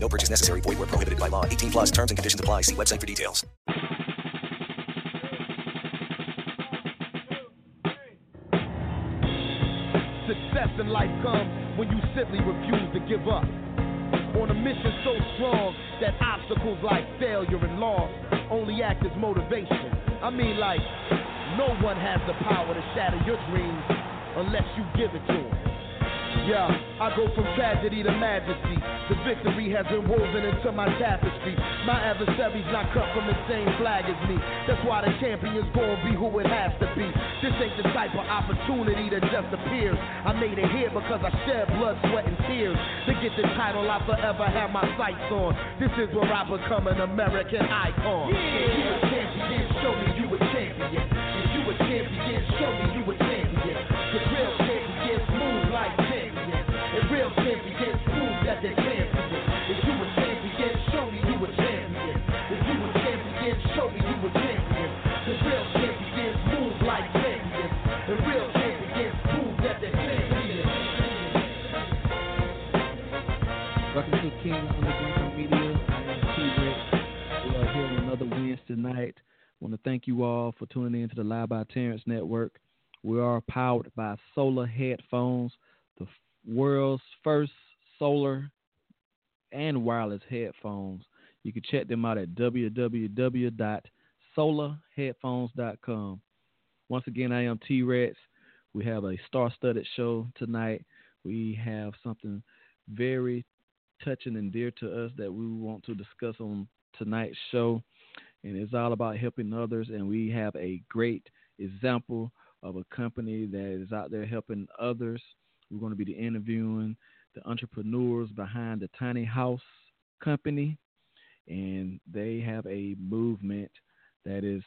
No purchase necessary. Void where prohibited by law. 18 plus terms and conditions apply. See website for details. Success in life comes when you simply refuse to give up. On a mission so strong that obstacles like failure and loss only act as motivation. I mean, like, no one has the power to shatter your dreams unless you give it to them. Yeah, I go from tragedy to majesty. The victory has been woven into my tapestry. My adversary's not cut from the same flag as me. That's why the champion's gonna be who it has to be. This ain't the type of opportunity that just appears. I made it here because I shed blood, sweat, and tears. To get the title I forever have my sights on. This is where I become an American icon. Yeah. If you a champion, show me you a champion. If you a champion, show me Welcome to King Of Underground Media. I am T Rex. We are here on another Wednesday night. want to thank you all for tuning in to the Live by Terrence Network. We are powered by Sola Headphones, the world's first solar and wireless headphones. You can check them out at www.solarheadphones.com. Once again, I am T Rex. We have a star studded show tonight. We have something very touching and dear to us that we want to discuss on tonight's show. And it's all about helping others. And we have a great example of a company that is out there helping others. We're going to be interviewing the entrepreneurs behind the Tiny House Company. And they have a movement that is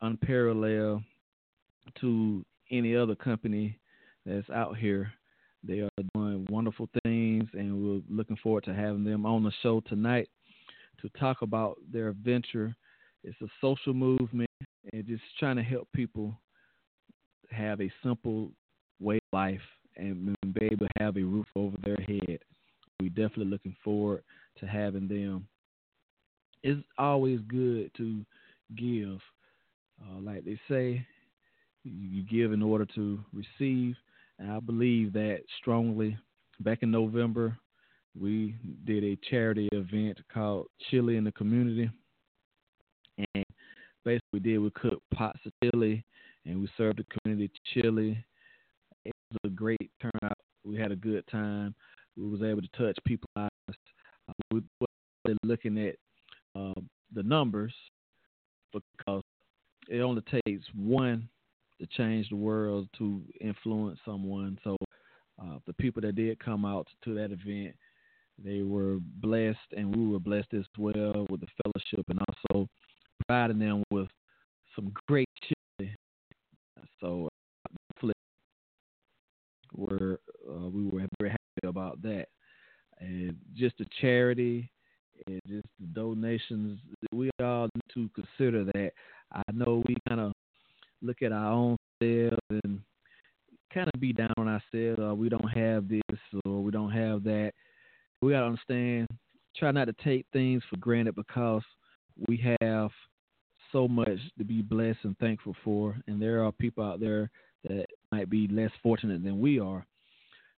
unparalleled to any other company that's out here. They are doing wonderful things, and we're looking forward to having them on the show tonight to talk about their venture. It's a social movement and just trying to help people have a simple way of life and be able to have a roof over their head. We're definitely looking forward to having them. It's always good to give. Uh, like they say, you give in order to receive. And I believe that strongly. Back in November, we did a charity event called Chili in the Community. And basically, we did we cooked pots of chili and we served the community chili. It was a great turnout. We had a good time. We was able to touch people's lives. Uh, we were looking at uh, the numbers because it only takes one to change the world to influence someone. So uh, the people that did come out to that event, they were blessed, and we were blessed as well with the fellowship, and also providing them with some great chili. So hopefully, we're uh, we were very happy about that, and just the charity and just the donations. We all need to consider that. I know we kind of look at our own selves and kind of be down on ourselves. Or we don't have this or we don't have that. We gotta understand. Try not to take things for granted because we have so much to be blessed and thankful for, and there are people out there that might be less fortunate than we are.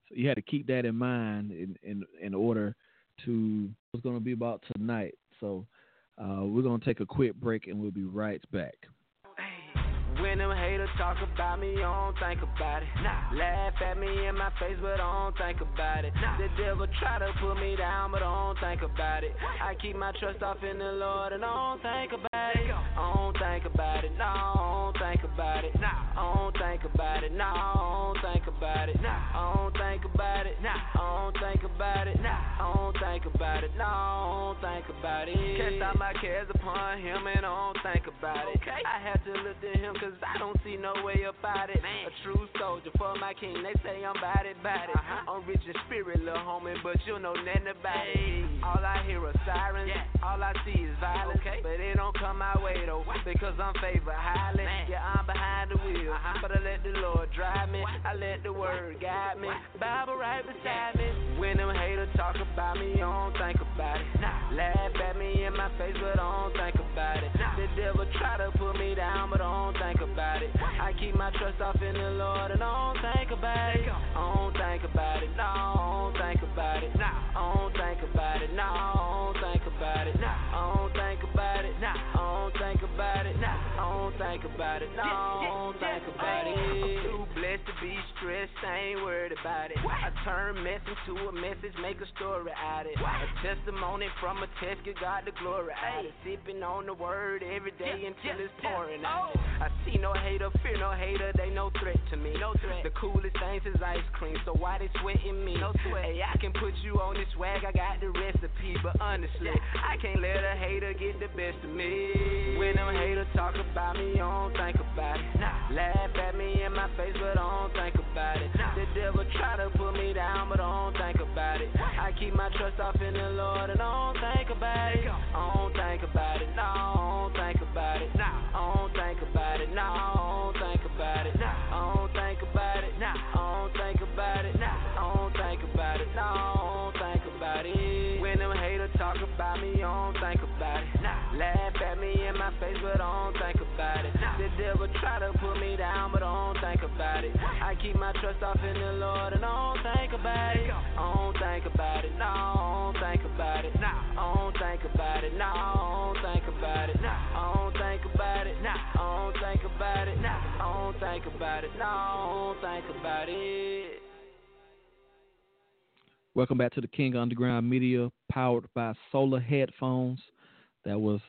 So you have to keep that in mind in in, in order to what's going to be about tonight. So uh, we're going to take a quick break and we'll be right back. When them haters talk about me, I don't think about it. Nah. Laugh at me in my face, but I don't think about it. Nah. The devil try to put me down, but I don't think about it. I keep my trust off in the Lord, and I don't think about it. I don't think about it. No, I don't think about it. Nah. I don't think about it. No, I don't think about it. Nah. I don't think about it. Nah. I don't think about it. Nah. I don't think about it. No, I don't think about it. Cast all my cares upon him and I don't think about it. Okay. I had to look to him cause I don't see no way about it. Man. A true soldier for my king, they say I'm bad it, bad it. Uh-huh. I'm rich in spirit, little homie, but you know nothing about it. All I hear are sirens, yeah. all I see is violence. Okay. But it don't come my way though, because I'm favored highly. Man. Yeah, I'm behind the wheel, uh-huh. but I let the Lord drive me. I let the word guide me. Bible right beside me. When them haters talk about me, I don't think about it. Laugh at me in my face, but I don't think about it. The devil try to put me down, but I don't think about it. I keep my trust off in the Lord and I don't think about it. I don't think about it. No, I don't think about it. No, I don't think about it. No, don't think about it. No, don't think about it. I'm too blessed to be stressed. I ain't worried about it. I turn mess into a message, make a story out of it. A testimony from a test, give God the glory out it. Sipping on the word every day until it's pouring out. Oh. I see no hater, fear no hater, they no threat to me. No threat. The coolest things is ice cream, so why they sweating me? No sweat. Hey, I can put you on this swag, I got the recipe, but honestly, I can't let a hater get the best of me. When them haters talk about me, I don't think about it. Nah. Laugh at me in my face, but I don't think about it. Nah. The devil try to put me down, but I don't think about it. I keep my trust off in the Lord and I don't think about it. I don't think about it. No, I don't think about it. Nah. I don't think about it. No, I don't think about it. Nah. I don't think about it. Nah. I don't think about it. Nah. I don't think about it. No, I don't think about it. When them haters talk about me, I don't think about it. Nah. Laugh at me in my face, but I don't think devil try to put me down, but I don't think about it. I keep my trust off in the Lord and I don't think about it. I don't think about it. No, I don't think about it. I don't think about it. No, I don't think about it. I don't think about it. Nah. I don't think about it. I don't think about it. No, I don't think about it. Welcome back to the King Underground Media, powered by Sola Headphones. That was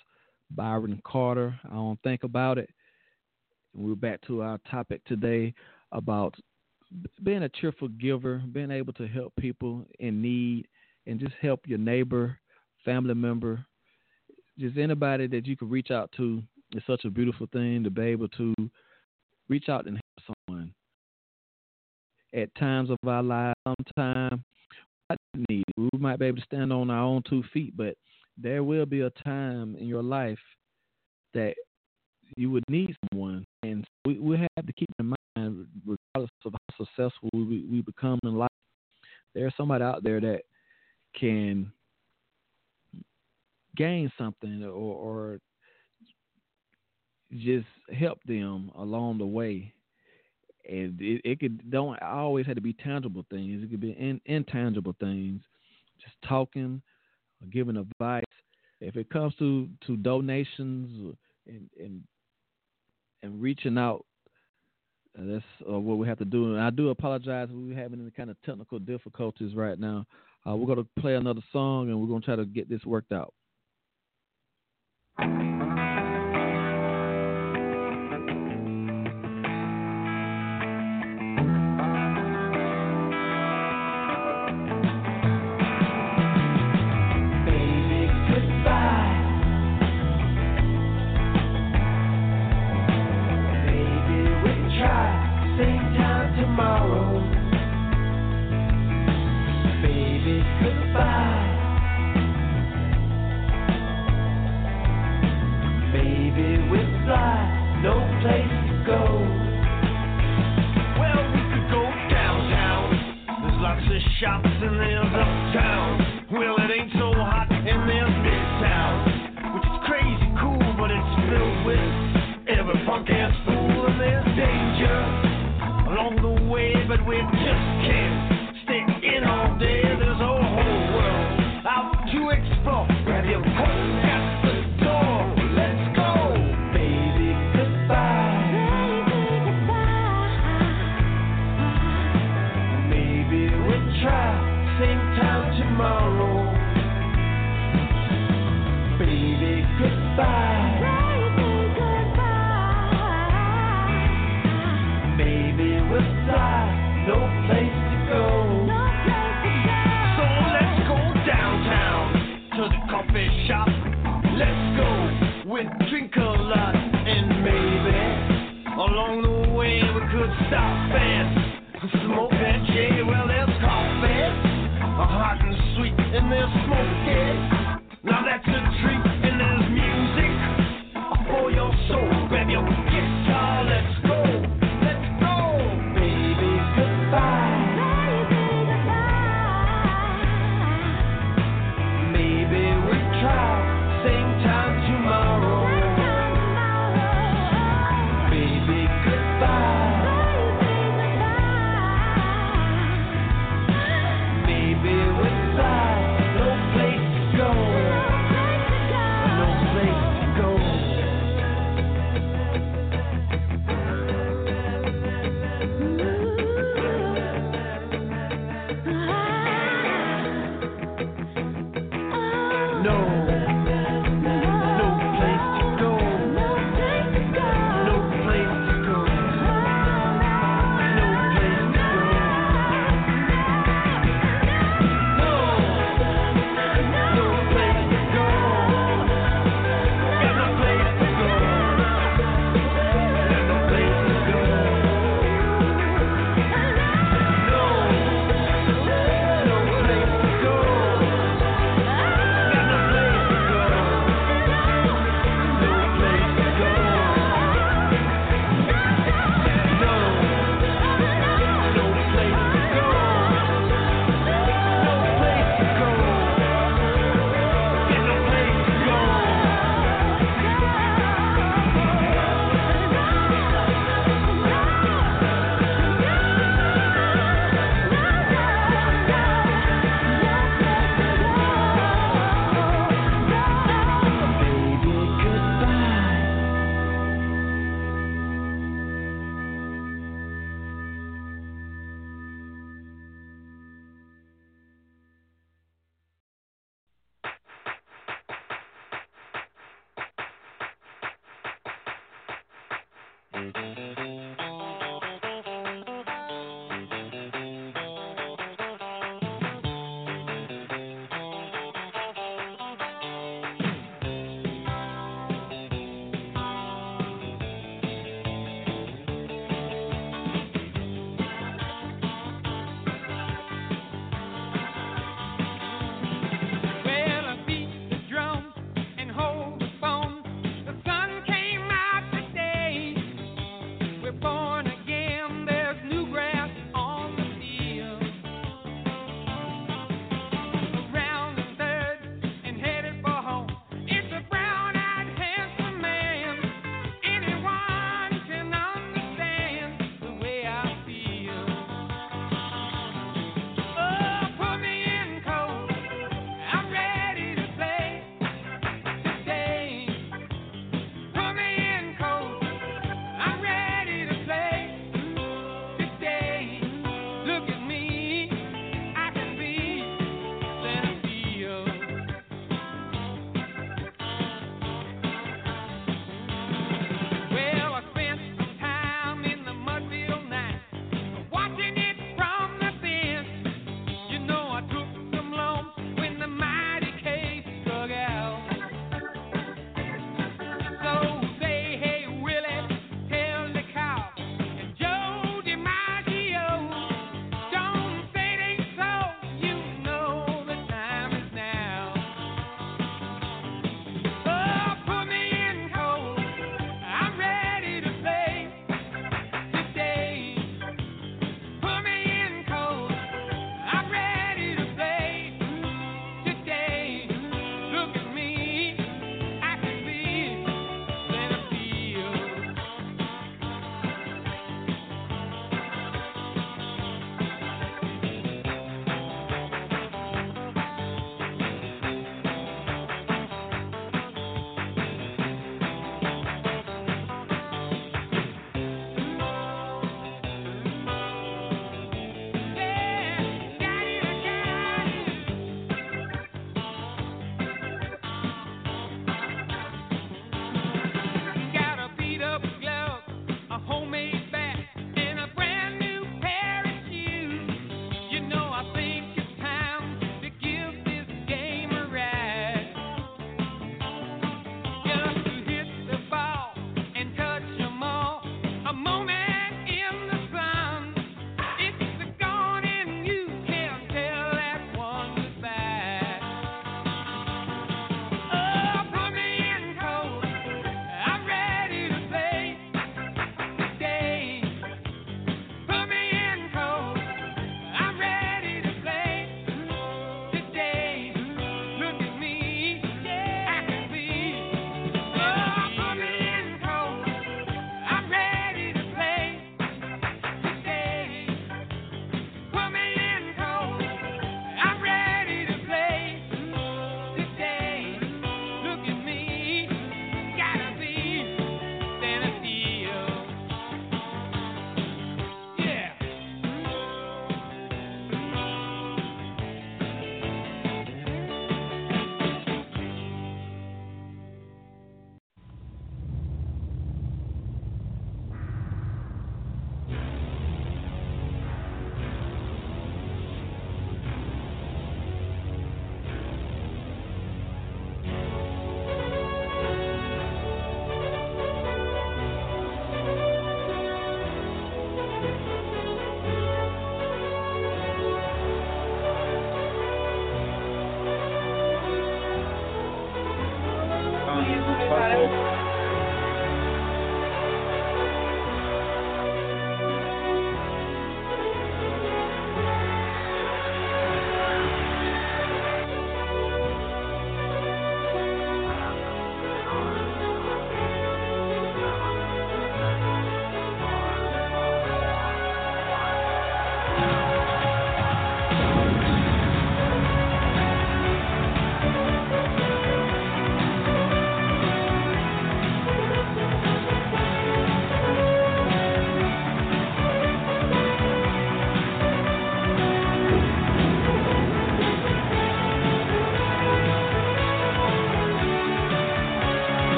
Byron Carter. I don't think about it. We're back to our topic today about being a cheerful giver, being able to help people in need, and just help your neighbor, family member, just anybody that you can reach out to. It's such a beautiful thing to be able to reach out and help someone. At times of our lives, sometimes need. We might be able to stand on our own two feet, but there will be a time in your life that you would need someone, and we, we have to keep in mind, regardless of how successful we, we become in life, there's somebody out there that can gain something or, or just help them along the way and it, it could don't always have to be tangible things. It could be in, intangible things, just talking, giving advice. If it comes to to donations and and and reaching out, uh, that's uh, what we have to do. And I do apologize. We're having any kind of technical difficulties right now. Uh, we're going to play another song and we're going to try to get this worked out. smoke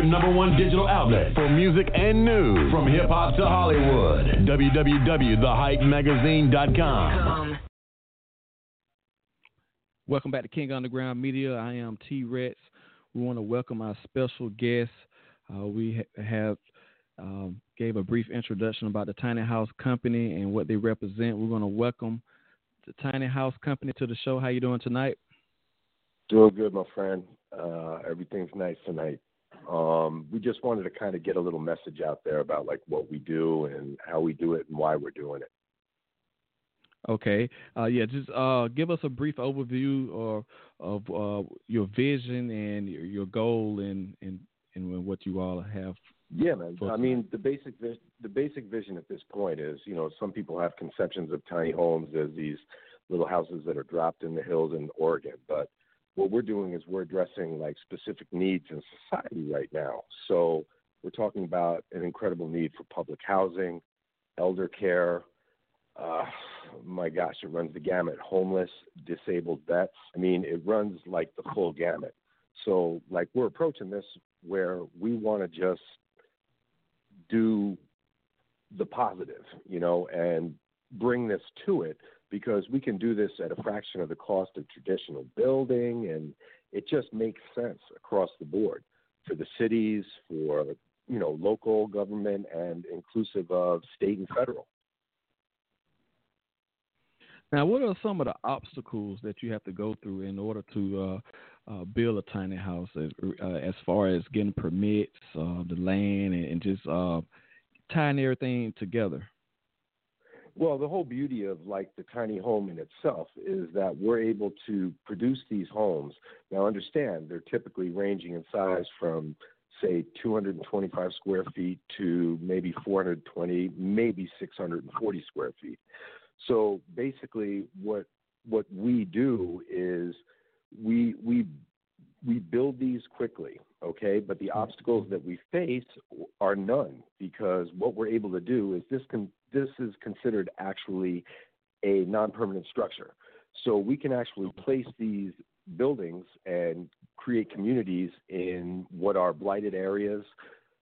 your number one digital outlet for music and news from hip hop to Hollywood. www.thehypemagazine.com. Welcome back to King Underground Media. I am T Rex. We want to welcome our special guest. Uh, we ha- have um, gave a brief introduction about the Tiny House Company and what they represent. We're going to welcome the Tiny House Company to the show. How you doing tonight? Doing good, my friend. Uh, everything's nice tonight. Um, we just wanted to kind of get a little message out there about like what we do and how we do it and why we're doing it. Okay. Uh, yeah, just uh, give us a brief overview or, of uh, your vision and your, your goal and, and, and what you all have. Yeah, man. I mean, the basic the basic vision at this point is, you know, some people have conceptions of tiny homes as these little houses that are dropped in the hills in Oregon, but what we're doing is we're addressing like specific needs in society right now. So we're talking about an incredible need for public housing, elder care, uh, my gosh, it runs the gamut. Homeless, disabled vets. I mean, it runs like the full gamut. So, like, we're approaching this where we want to just do the positive, you know, and bring this to it because we can do this at a fraction of the cost of traditional building and it just makes sense across the board for the cities, for you know, local government and inclusive of state and federal. Now, what are some of the obstacles that you have to go through in order to uh, uh, build a tiny house, as, uh, as far as getting permits, uh, the land, and, and just uh, tying everything together? Well, the whole beauty of like the tiny home in itself is that we're able to produce these homes. Now, understand they're typically ranging in size from say 225 square feet to maybe 420, maybe 640 square feet. So basically, what what we do is we we we build these quickly, okay? But the mm-hmm. obstacles that we face are none because what we're able to do is this can this is considered actually a non-permanent structure. So we can actually place these buildings and create communities in what are blighted areas,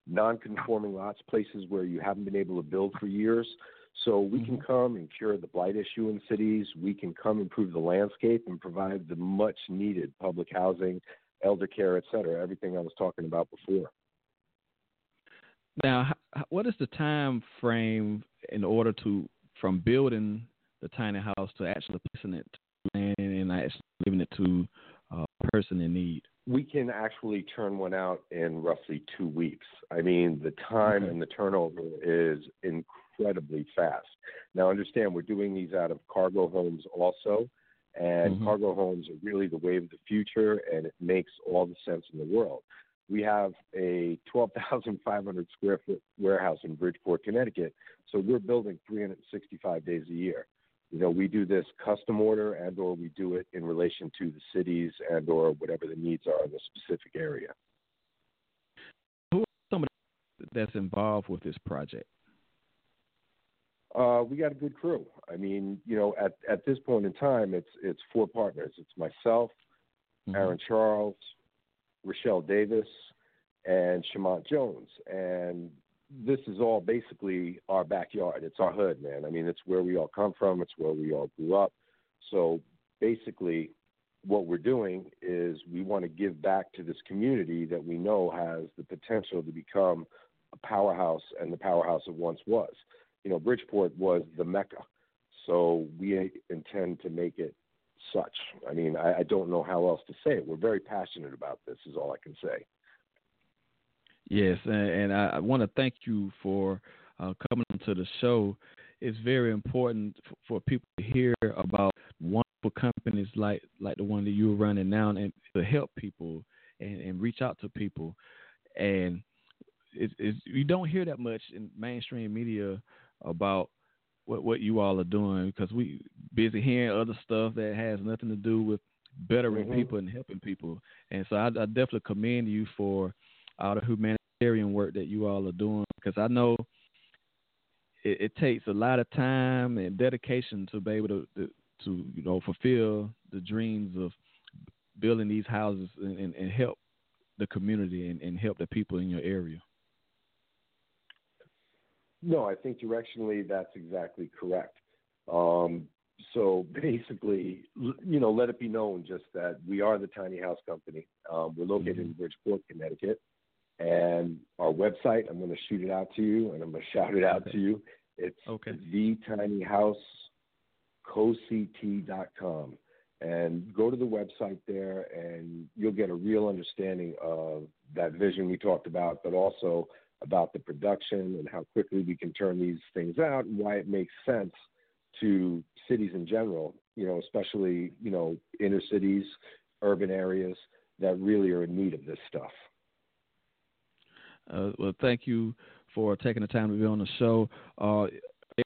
non-conforming lots, places where you haven't been able to build for years. So we can mm-hmm. come and cure the blight issue in cities. We can come improve the landscape and provide the much needed public housing, elder care, et cetera, everything I was talking about before. Now, what is the time frame in order to from building the tiny house to actually placing it to land and actually giving it to uh, a person in need? We can actually turn one out in roughly two weeks. I mean, the time okay. and the turnover is incredibly fast. Now, understand we're doing these out of cargo homes also, and mm-hmm. cargo homes are really the wave of the future, and it makes all the sense in the world. We have a 12,500 square foot warehouse in Bridgeport, Connecticut, so we're building 365 days a year. You know, we do this custom order and or we do it in relation to the cities and or whatever the needs are in the specific area. Who are some of that's involved with this project? Uh, we got a good crew. I mean, you know, at at this point in time, it's it's four partners. It's myself, mm-hmm. Aaron Charles, Rashell Davis, and Schamont Jones. And this is all basically our backyard. It's our hood, man. I mean, it's where we all come from. It's where we all grew up. So basically, what we're doing is we want to give back to this community that we know has the potential to become a powerhouse and the powerhouse it once was you know, Bridgeport was the mecca. So we intend to make it such. I mean, I, I don't know how else to say it. We're very passionate about this, is all I can say. Yes, and, and I, want to thank you for uh, coming to the show. It's very important for, people to hear about wonderful companies like like the one that you're running now, and to help people and, and reach out to people. And it's, you don't hear that much in mainstream media about what what you all are doing because we busy hearing other stuff that has nothing to do with bettering mm-hmm. people and helping people. And so I, I, definitely commend you for all the humanitarian work that you all are doing because I know it, it, takes a lot of time and dedication to be able to, to, to you know fulfill the dreams of building these houses and, and, and help the community and, and help the people in your area. No, I think directionally that's exactly correct. Um, so basically, you know, let it be known just that we are the Tiny House Company. Um, we're located mm-hmm. in Bridgeport, Connecticut, and our website. I'm going to shoot it out to you, and I'm going to shout it out okay. to you. It's okay. thetinyhousect.com. And go to the website there, and you'll get a real understanding of that vision we talked about, but also about the production and how quickly we can turn these things out and why it makes sense to cities in general, you know, especially, you know, inner cities, urban areas that really are in need of this stuff. Uh, well, thank you for taking the time to be on the show. Uh,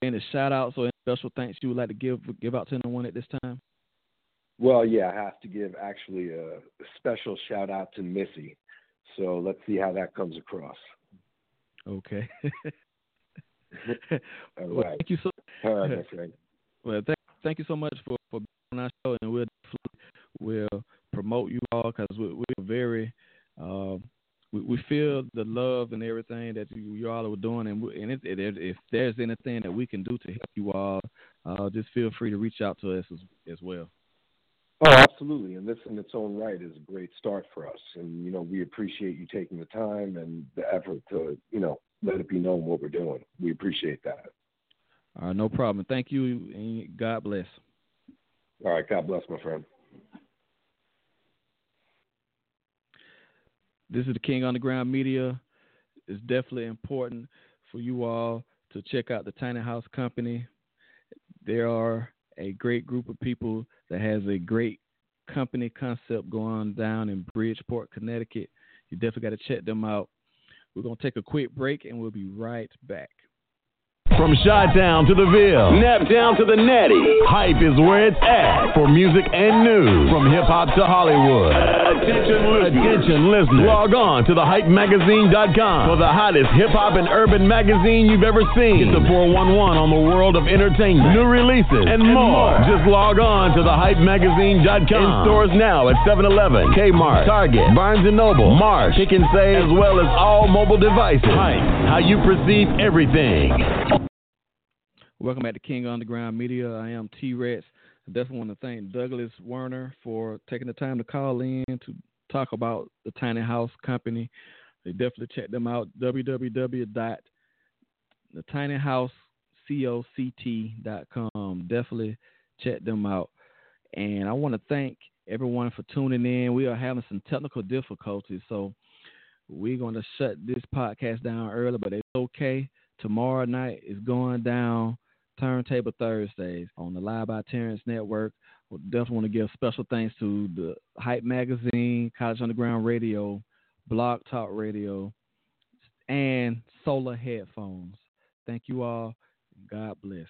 any shout outs or any special thanks you would like to give give out to anyone at this time? Well, yeah, I have to give actually a, special shout out to Missy. So let's see how that comes across. Okay. All well, right. Thank you so. All right, my friend. Well, thank, thank you so much for for being on our show, and we'll we'll promote you all because we, we're very. Uh, we, we feel the love and everything that you, you all are doing, and, we, and it, it, if there's anything that we can do to help you all, uh, just feel free to reach out to us as, as well. Oh, absolutely. And this in its own right is a great start for us. And, you know, we appreciate you taking the time and the effort to, you know, let it be known what we're doing. We appreciate that. All right, no problem. Thank you, and God bless. All right, God bless, my friend. This is the King Underground Media. It's definitely important for you all to check out the Tiny House Company. There are a great group of people that has a great company concept going down in Bridgeport, Connecticut. You definitely got to check them out. We're going to take a quick break and we'll be right back. From Chi-Town to the Ville, Nap down to the Natty, hype is where it's at for music and news. From hip hop to Hollywood. Attention listeners. Attention listeners. Log on to thehypemagazine.com for the hottest hip hop and urban magazine you've ever seen. Get the 411 on the world of entertainment, new releases, and, and more. more. Just log on to thehypemagazine.com. In stores now at 7-Eleven, Kmart, Target, Barnes & Noble, Marsh, Pick and Save, as well as all mobile devices. Hype, how you perceive everything. Welcome back to King Underground Media. I am T Rex. I definitely want to thank Douglas Werner for taking the time to call in to talk about the Tiny House Company. Definitely check them out. www.thetinyhousecoct.com. Definitely check them out. And I want to thank everyone for tuning in. We are having some technical difficulties, so we're going to shut this podcast down early, but it's okay. Tomorrow night is going down Turntable Thursdays on the Live by Terrence Network. We definitely want to give special thanks to the Hype Magazine, College Underground Radio, Blog Talk Radio, and Sola Headphones. Thank you all. God bless.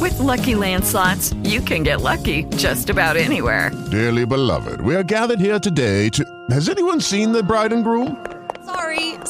With lucky landslots, you can get lucky just about anywhere. Dearly beloved, we are gathered here today to. Has anyone seen the bride and groom? Sorry,